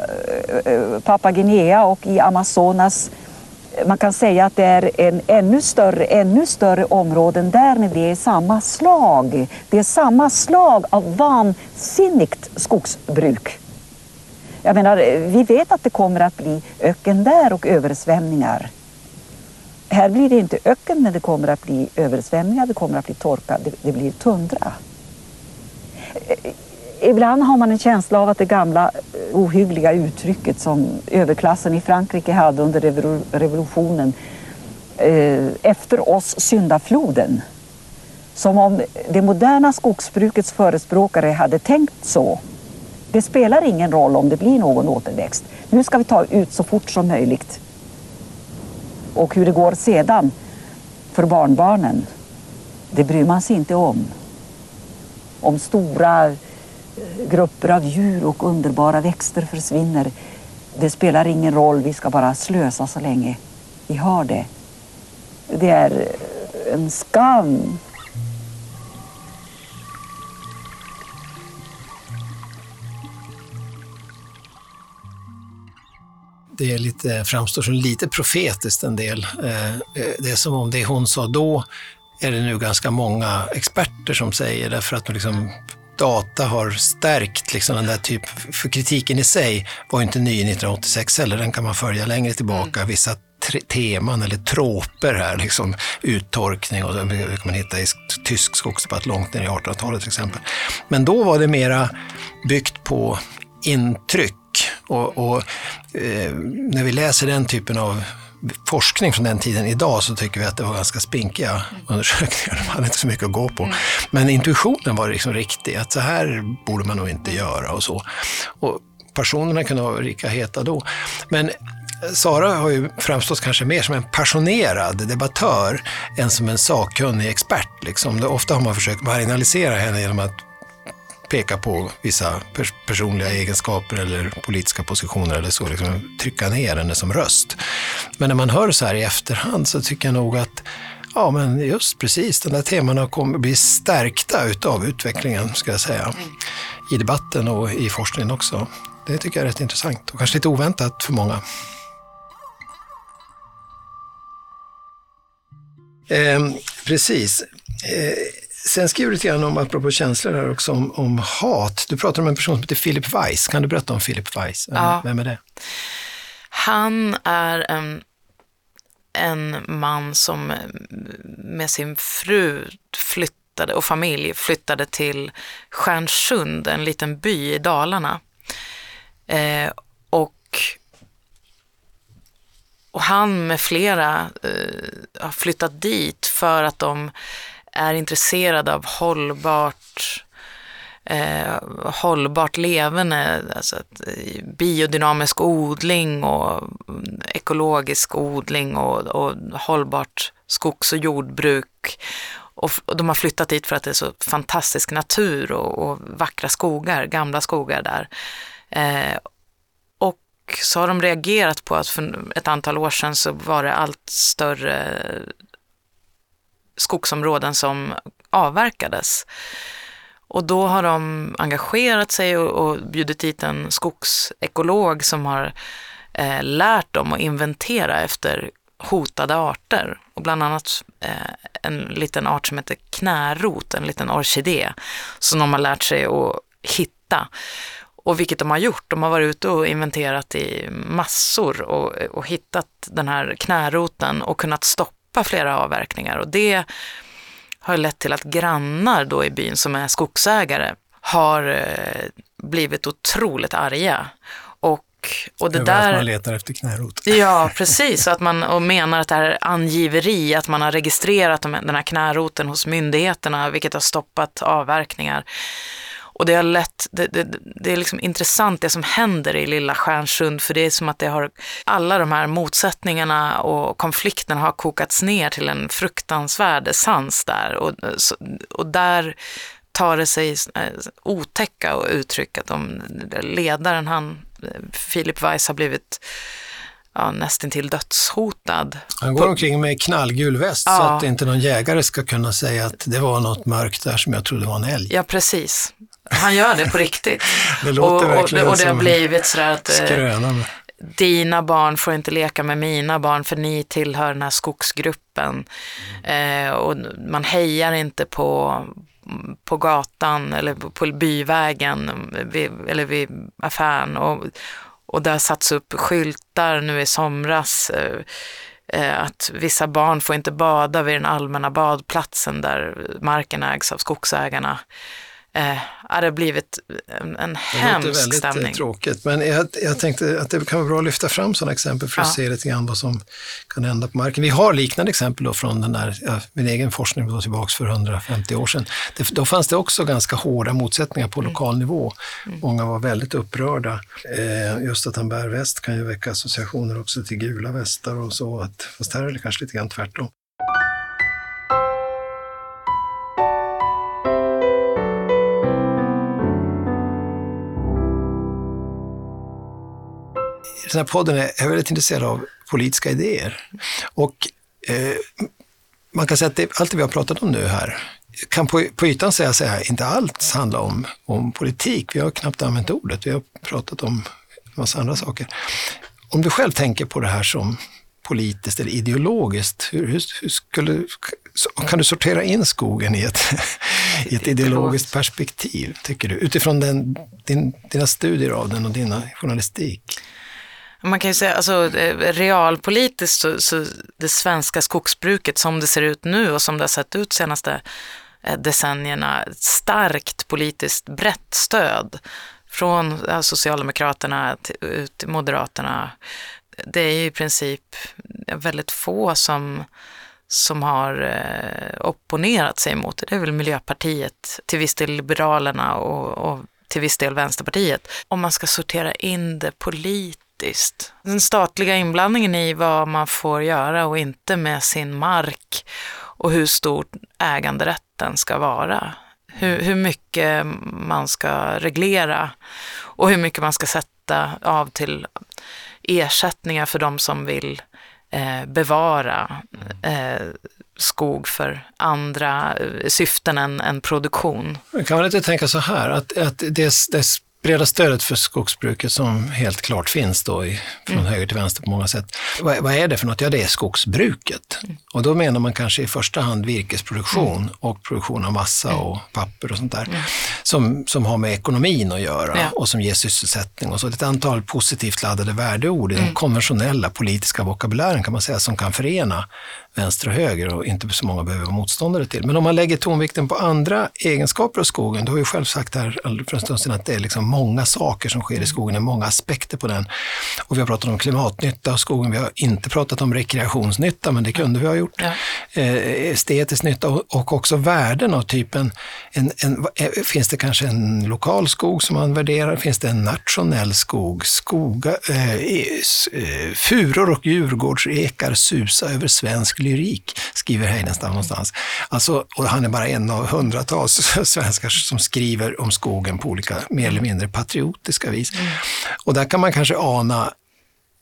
eh, eh, Papua Guinea och i Amazonas man kan säga att det är en ännu större, ännu större områden där men det är samma slag. Det är samma slag av vansinnigt skogsbruk. Jag menar, eh, vi vet att det kommer att bli öken där och översvämningar. Här blir det inte öken men det kommer att bli översvämningar, det kommer att bli torka, det, det blir tundra. Eh, eh, ibland har man en känsla av att det gamla eh, ohyggliga uttrycket som överklassen i Frankrike hade under revolutionen efter oss syndafloden. Som om det moderna skogsbrukets förespråkare hade tänkt så. Det spelar ingen roll om det blir någon återväxt. Nu ska vi ta ut så fort som möjligt. Och hur det går sedan för barnbarnen, det bryr man sig inte om. Om stora eh, grupper av djur och underbara växter försvinner. Det spelar ingen roll, vi ska bara slösa så länge vi har det. Det är eh, en skam. Det är lite, framstår som lite profetiskt en del. Eh, eh, det är som om det hon sa då är det nu ganska många experter som säger, därför att liksom data har stärkt liksom den där typen, för kritiken i sig var inte ny 1986 heller, den kan man följa längre tillbaka. Mm. Vissa teman eller tråper här, liksom uttorkning och det kan man hitta i tysk skogsdebatt långt ner i 1800-talet till exempel. Men då var det mera byggt på intryck och, och eh, när vi läser den typen av forskning från den tiden idag så tycker vi att det var ganska spinkiga undersökningar. De hade inte så mycket att gå på. Mm. Men intuitionen var liksom riktig, att så här borde man nog inte göra och så. Och personerna kunde vara lika heta då. Men Sara har ju framstått kanske mer som en passionerad debattör än som en sakkunnig expert. Liksom. Ofta har man försökt marginalisera henne genom att peka på vissa pers personliga egenskaper eller politiska positioner eller så, liksom trycka ner henne som röst. Men när man hör så här i efterhand så tycker jag nog att Ja, men just precis, de där temana kommer bli stärkta utav utvecklingen, ska jag säga. I debatten och i forskningen också. Det tycker jag är rätt intressant och kanske lite oväntat för många. Eh, precis. Eh, Sen skriver du lite grann om, apropå känslor här också, om, om, hat. Du pratar om en person som heter Philip Weiss. Kan du berätta om Philip Weiss? Ja. Vem är det? Han är en, en man som med sin fru flyttade, och familj flyttade till Stjärnsund, en liten by i Dalarna. Eh, och och han med flera eh, har flyttat dit för att de är intresserad av hållbart eh, hållbart levande, alltså eh, biodynamisk odling och mm, ekologisk odling och, och hållbart skogs och jordbruk. Och, och, de har flyttat dit för att det är så fantastisk natur och, och vackra skogar, gamla skogar där. Eh, och så har de reagerat på att för ett antal år sedan så var det allt större skogsområden som avverkades. Och då har de engagerat sig och, och bjudit dit en skogsekolog som har eh, lärt dem att inventera efter hotade arter och bland annat eh, en liten art som heter knärot, en liten orkidé som de har lärt sig att hitta. Och vilket de har gjort, de har varit ute och inventerat i massor och, och hittat den här knäroten och kunnat stoppa stoppa flera avverkningar och det har lett till att grannar då i byn som är skogsägare har eh, blivit otroligt arga och och det Det är där... där... man letar efter knärot. Ja, precis. Att man, och menar att det här är angiveri, att man har registrerat de- den här knäroten hos myndigheterna, vilket har stoppat avverkningar. Och det har lett, det, det, det är liksom intressant det som händer i lilla Stjärnsund, för det är som att det har, alla de här motsättningarna och konflikterna har kokats ner till en fruktansvärd essens där. Och, så- och där tar det sig eh, otäcka och uttryck att de, ledaren, han, Filip Weiss har blivit ja, nästintill dödshotad. Han går omkring med knallgul väst så Ja. att inte någon jägare ska kunna säga att det var något mörkt där som jag trodde var en älg. Ja, precis. Han gör det på riktigt. Det låter och, och, verkligen och det har blivit sådär att eh, Skröna. med- dina barn får inte leka med mina barn för ni tillhör den här skogsgruppen. Eh, och man hejar inte på, på gatan eller på byvägen vid, eller vid affären. Och, och det har satts upp skyltar nu i somras eh, eh, att vissa barn får inte bada vid den allmänna badplatsen där marken ägs av skogsägarna. Eh, det har blivit en, en Det hemsk låter väldigt eh, stämning. tråkigt, men jag, jag tänkte att det kan vara bra att lyfta fram sådana exempel för att Ja. se lite grann vad som kan hända på marken. Vi har liknande exempel då från den där, ja, min egen forskning då tillbaka för 150 år sedan. Det, då fanns det också ganska hårda motsättningar på Mm. lokal nivå. Många var väldigt upprörda. Eh, just att han bär väst kan ju väcka associationer också till gula västar och så, att, fast här är det kanske lite grann tvärtom. Den här podden är jag väldigt intresserad av politiska idéer. Och eh, man kan säga att det, allt det vi har pratat om nu här kan på, på ytan säga så här, inte alls handla om, om politik. Vi har knappt använt ordet, vi har pratat om en massa andra saker. Om du själv tänker på det här som politiskt eller ideologiskt, hur, hur, hur skulle, kan du sortera in skogen i ett, i ett ideologiskt perspektiv, tycker du? Utifrån den, din, dina studier av den och dina journalistik. Man kan ju säga, alltså eh, realpolitiskt så, så det svenska skogsbruket som det ser ut nu och som det har sett ut senaste eh, decennierna, starkt politiskt brett stöd från eh, Socialdemokraterna till, ut till Moderaterna. Det är ju i princip väldigt få som, som har opponerat sig mot det. Det är väl Miljöpartiet, till viss del Liberalerna och, och till viss del Vänsterpartiet. Om man ska sortera in det politiskt. Den statliga inblandningen i vad man får göra och inte med sin mark och hur stor äganderätten ska vara. Hur, hur mycket man ska reglera och hur mycket man ska sätta av till ersättningar för de som vill eh, bevara eh, skog för andra eh, syften än, än produktion. Kan man inte tänka så här, att, att det, det breda stödet för skogsbruket som helt klart finns då i, från höger till vänster på många sätt. Vad, vad är det för något? Ja, det är skogsbruket. Och då menar man kanske i första hand virkesproduktion och produktion av massa och papper och sånt där. Som, som har med ekonomin att göra Ja. och som ger sysselsättning och så. Ett antal positivt laddade värdeord i den konventionella politiska vokabulären kan man säga som kan förena vänster och höger och inte så många behöver vara motståndare till. Men om man lägger tonvikten på andra egenskaper av skogen, du har ju själv sagt här för en stund sedan att det är liksom många saker som sker i skogen, det är många aspekter på den. Och vi har pratat om klimatnytta av skogen, vi har inte pratat om rekreationsnytta, men det kunde vi ha gjort. Ja. Eh, estetisk nytta och, också värden av typen, en, en, eh, finns det kanske en lokal skog som man värderar? Finns det en nationell skog? Skoga, eh, eh, furor och djurgårdsekar susa över svensk lyrik, skriver Heidenstam någonstans. Alltså, och han är bara en av hundratals svenskar som skriver om skogen på olika mer eller mindre patriotiska vis. Och där kan man kanske ana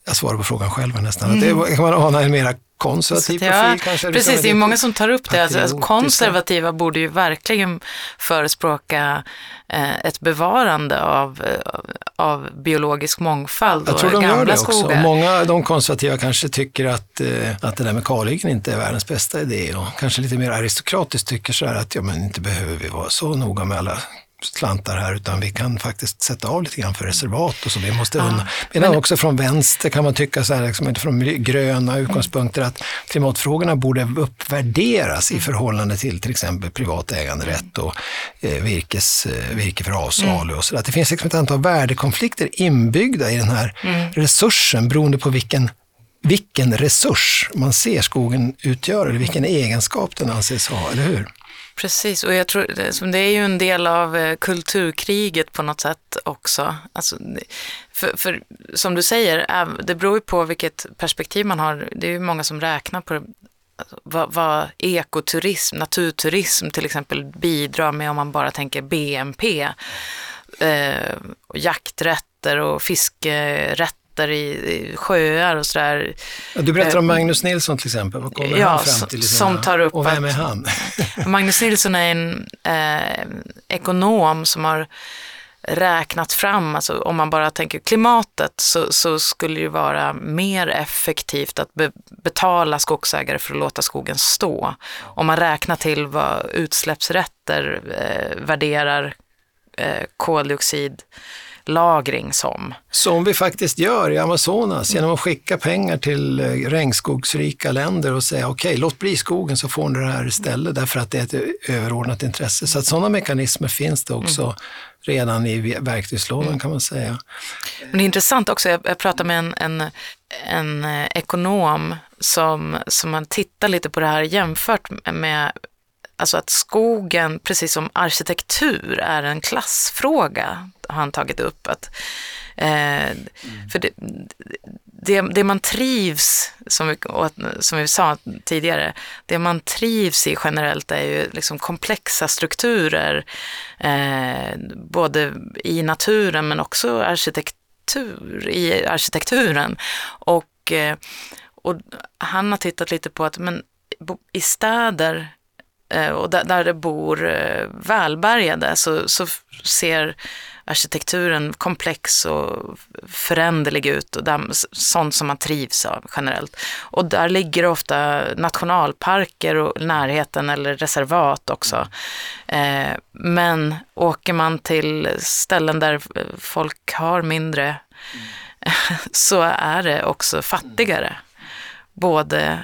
jag svarar på frågan själv nästan. Att det kan man ana en mera konservativ profil ja, kanske? precis, liksom, det är många som tar upp det. Alltså, konservativa borde ju verkligen förespråka eh, ett bevarande av, eh, av biologisk mångfald Jag och tror de gamla gör det också. skogar. Och många de konservativa kanske tycker att, eh, att det där med kalhyggen inte är världens bästa idé och kanske lite mer aristokratiskt tycker så här att ja, men inte behöver vi vara så noga med alla slantar här utan vi kan faktiskt sätta av lite grann för reservat och så. Vi måste unna. Men också från vänster kan man tycka, så här, liksom, från gröna utgångspunkter, att klimatfrågorna borde uppvärderas i förhållande till till exempel privat äganderätt och eh, virkes, eh, virke för avsalu och så där. Det finns liksom ett antal värdekonflikter inbyggda i den här resursen beroende på vilken vilken resurs man ser skogen utgöra eller vilken egenskap den anses ha, eller hur? Precis, och jag tror det- det är ju en del av eh, kulturkriget på något sätt också. Alltså, för, för som du säger, det beror ju på vilket perspektiv man har. Det är ju många som räknar på alltså, vad, vad ekoturism, naturturism till exempel bidrar med om man bara tänker BNP. Eh, och jakträtter och fiskerätter i, i sjöar och sådär. Ja, Du berättar om Magnus Nilsson till exempel, vad kommer Ja, han fram till? sina- som tar upp Och vem är han? Magnus Nilsson är en eh, ekonom som har räknat fram, alltså om man bara tänker klimatet så, så skulle det vara mer effektivt att be, betala skogsägare för att låta skogen stå. Om man räknar till vad utsläppsrätter eh, värderar eh, koldioxidlagring som. Som vi faktiskt gör i Amazonas genom att skicka pengar till eh, regnskogsrika länder och säga okej, låt bli skogen så får ni det här istället därför att det är ett överordnat intresse. Så att sådana mekanismer finns det också redan i verktygslådan kan man säga. Men det är intressant också, jag, pratade med en, en, en eh, ekonom som, som har tittat lite på det här jämfört med alltså att skogen, precis som arkitektur, är en klassfråga, han tagit upp. Att, eh, För det, det, det man trivs, som vi, som vi sa tidigare, det man trivs i generellt är ju liksom komplexa strukturer, eh, både i naturen men också arkitektur, i arkitekturen. Och, eh, och han har tittat lite på att men, i städer eh, och där, där det bor eh, välbärgade så, så ser arkitekturen komplex och föränderlig ut och där, sånt som man trivs av generellt. Och där ligger ofta nationalparker och närheten eller reservat också. Eh, men åker man till ställen där folk har mindre så är det också fattigare. Både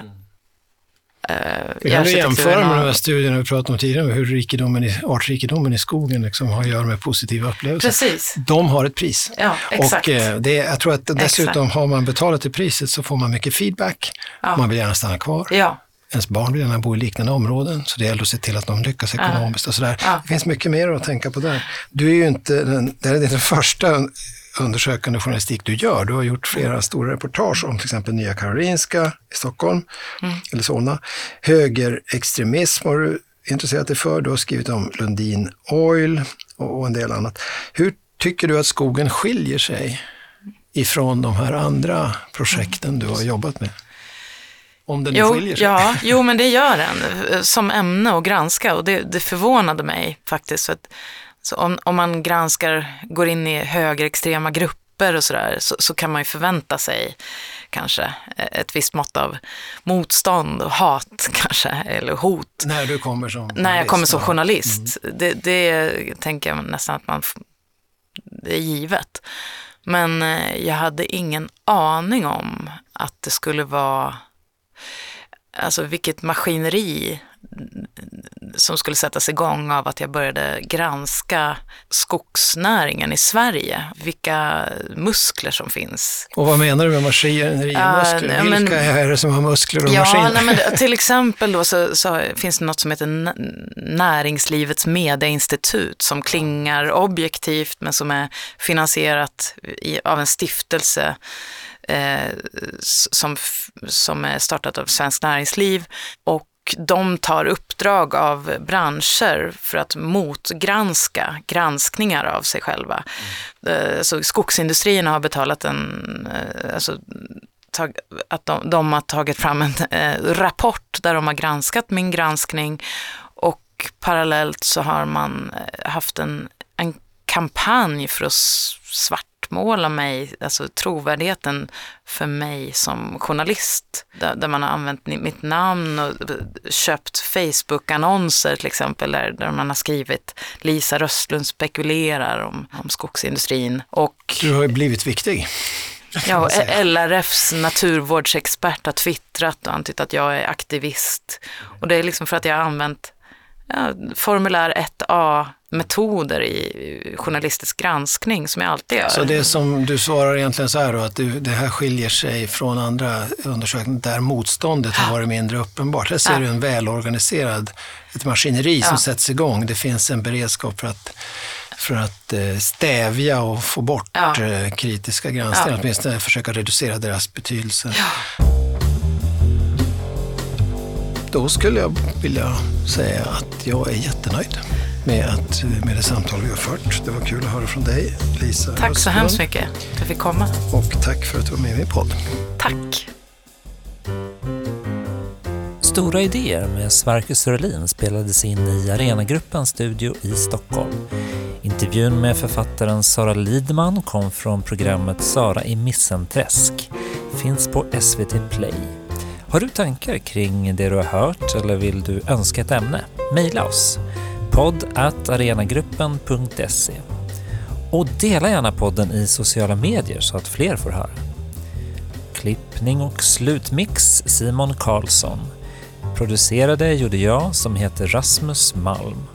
eh, Vi kan du jämföra med de här studierna vi pratade om tidigare, hur rikedomen i, artrikedomen i skogen liksom har att göra med positiva upplevelser. Precis. De har ett pris. Ja, exakt. Och eh, det, jag tror att dessutom har man betalat det priset så får man mycket feedback. Ja. Man vill gärna stanna kvar. Ja, Ens barn vill gärna bo i liknande områden, så det gäller att se till att de lyckas ekonomiskt och sådär. Ja. Det finns mycket mer att tänka på där. Du är ju inte den, det är den första undersökande journalistik du gör. Du har gjort flera stora reportage om till exempel Nya Karolinska i Stockholm, Mm. eller Solna. Högerextremism har du intresserat dig för. Du har skrivit om Lundin Oil och, och en del annat. Hur tycker du att skogen skiljer sig ifrån de här andra projekten du har jobbat med? Om den jo, skiljer sig. ja, jo, men det gör den eh, som ämne att granska och det, det förvånade mig faktiskt. För att, så om, om man granskar, går in i högerextrema grupper och sådär så, så kan man ju förvänta sig kanske eh, ett visst mått av motstånd och hat kanske, eller hot. När du kommer som När jag kommer som journalist. Det, det tänker jag nästan att man, det är givet. Men eh, jag hade ingen aning om att det skulle vara, alltså vilket maskineri som skulle sättas igång av att jag började granska skogsnäringen i Sverige. Vilka muskler som finns. Och vad menar du med maskineri och Ja, muskler? nej, men- Vilka är det som har muskler och Ja, maskiner? nej, men till exempel då så, så finns det något som heter Nä- Näringslivets medieinstitut som klingar objektivt men som är finansierat i, av en stiftelse eh, som, som är startat av Svenskt Näringsliv och de tar uppdrag av branscher för att motgranska granskningar av sig själva. Mm. Så skogsindustrierna har betalat en, eh, alltså tag, att de, de har tagit fram en eh, rapport där de har granskat min granskning och parallellt så har man eh, haft en, en kampanj för att svart svartmåla mig, alltså trovärdigheten för mig som journalist. Där, där man har använt mitt namn och köpt Facebook-annonser till exempel, där, där man har skrivit Lisa Röstlund spekulerar om, om skogsindustrin. Och, du har ju blivit viktig. Ja, LRFs naturvårdsexpert har twittrat och antytt att jag är aktivist. Och det är liksom för att jag har använt ja, formulär 1A-metoder i journalistisk granskning som jag alltid gör. Så det som du svarar egentligen så här då, att det här skiljer sig från andra undersökningar där motståndet har varit mindre uppenbart. Här ser ja. du en välorganiserad, ett maskineri som sätts igång. Det finns en beredskap för att för att eh, stävja och få bort ja. Eh, kritiska granskningar, ja. åtminstone försöka reducera deras betydelse. Ja. Då skulle jag vilja säga att jag är jättenöjd med, att, med det samtal vi har fört. Det var kul att höra från dig, Lisa Tack Östlund. så hemskt mycket för att jag fick komma. Och tack för att du var med i min podd. Tack. Stora idéer med Sverker Sörlin spelades in i Arenagruppens studio i Stockholm. Intervjun med författaren Sara Lidman kom från programmet Sara i Missenträsk. Finns på SVT Play. Har du tankar kring det du har hört eller vill du önska ett ämne? Mejla oss podd arenagruppen.se och dela gärna podden i sociala medier så att fler får höra. Klippning och slutmix Simon Karlsson. Producerade gjorde jag som heter Rasmus Malm.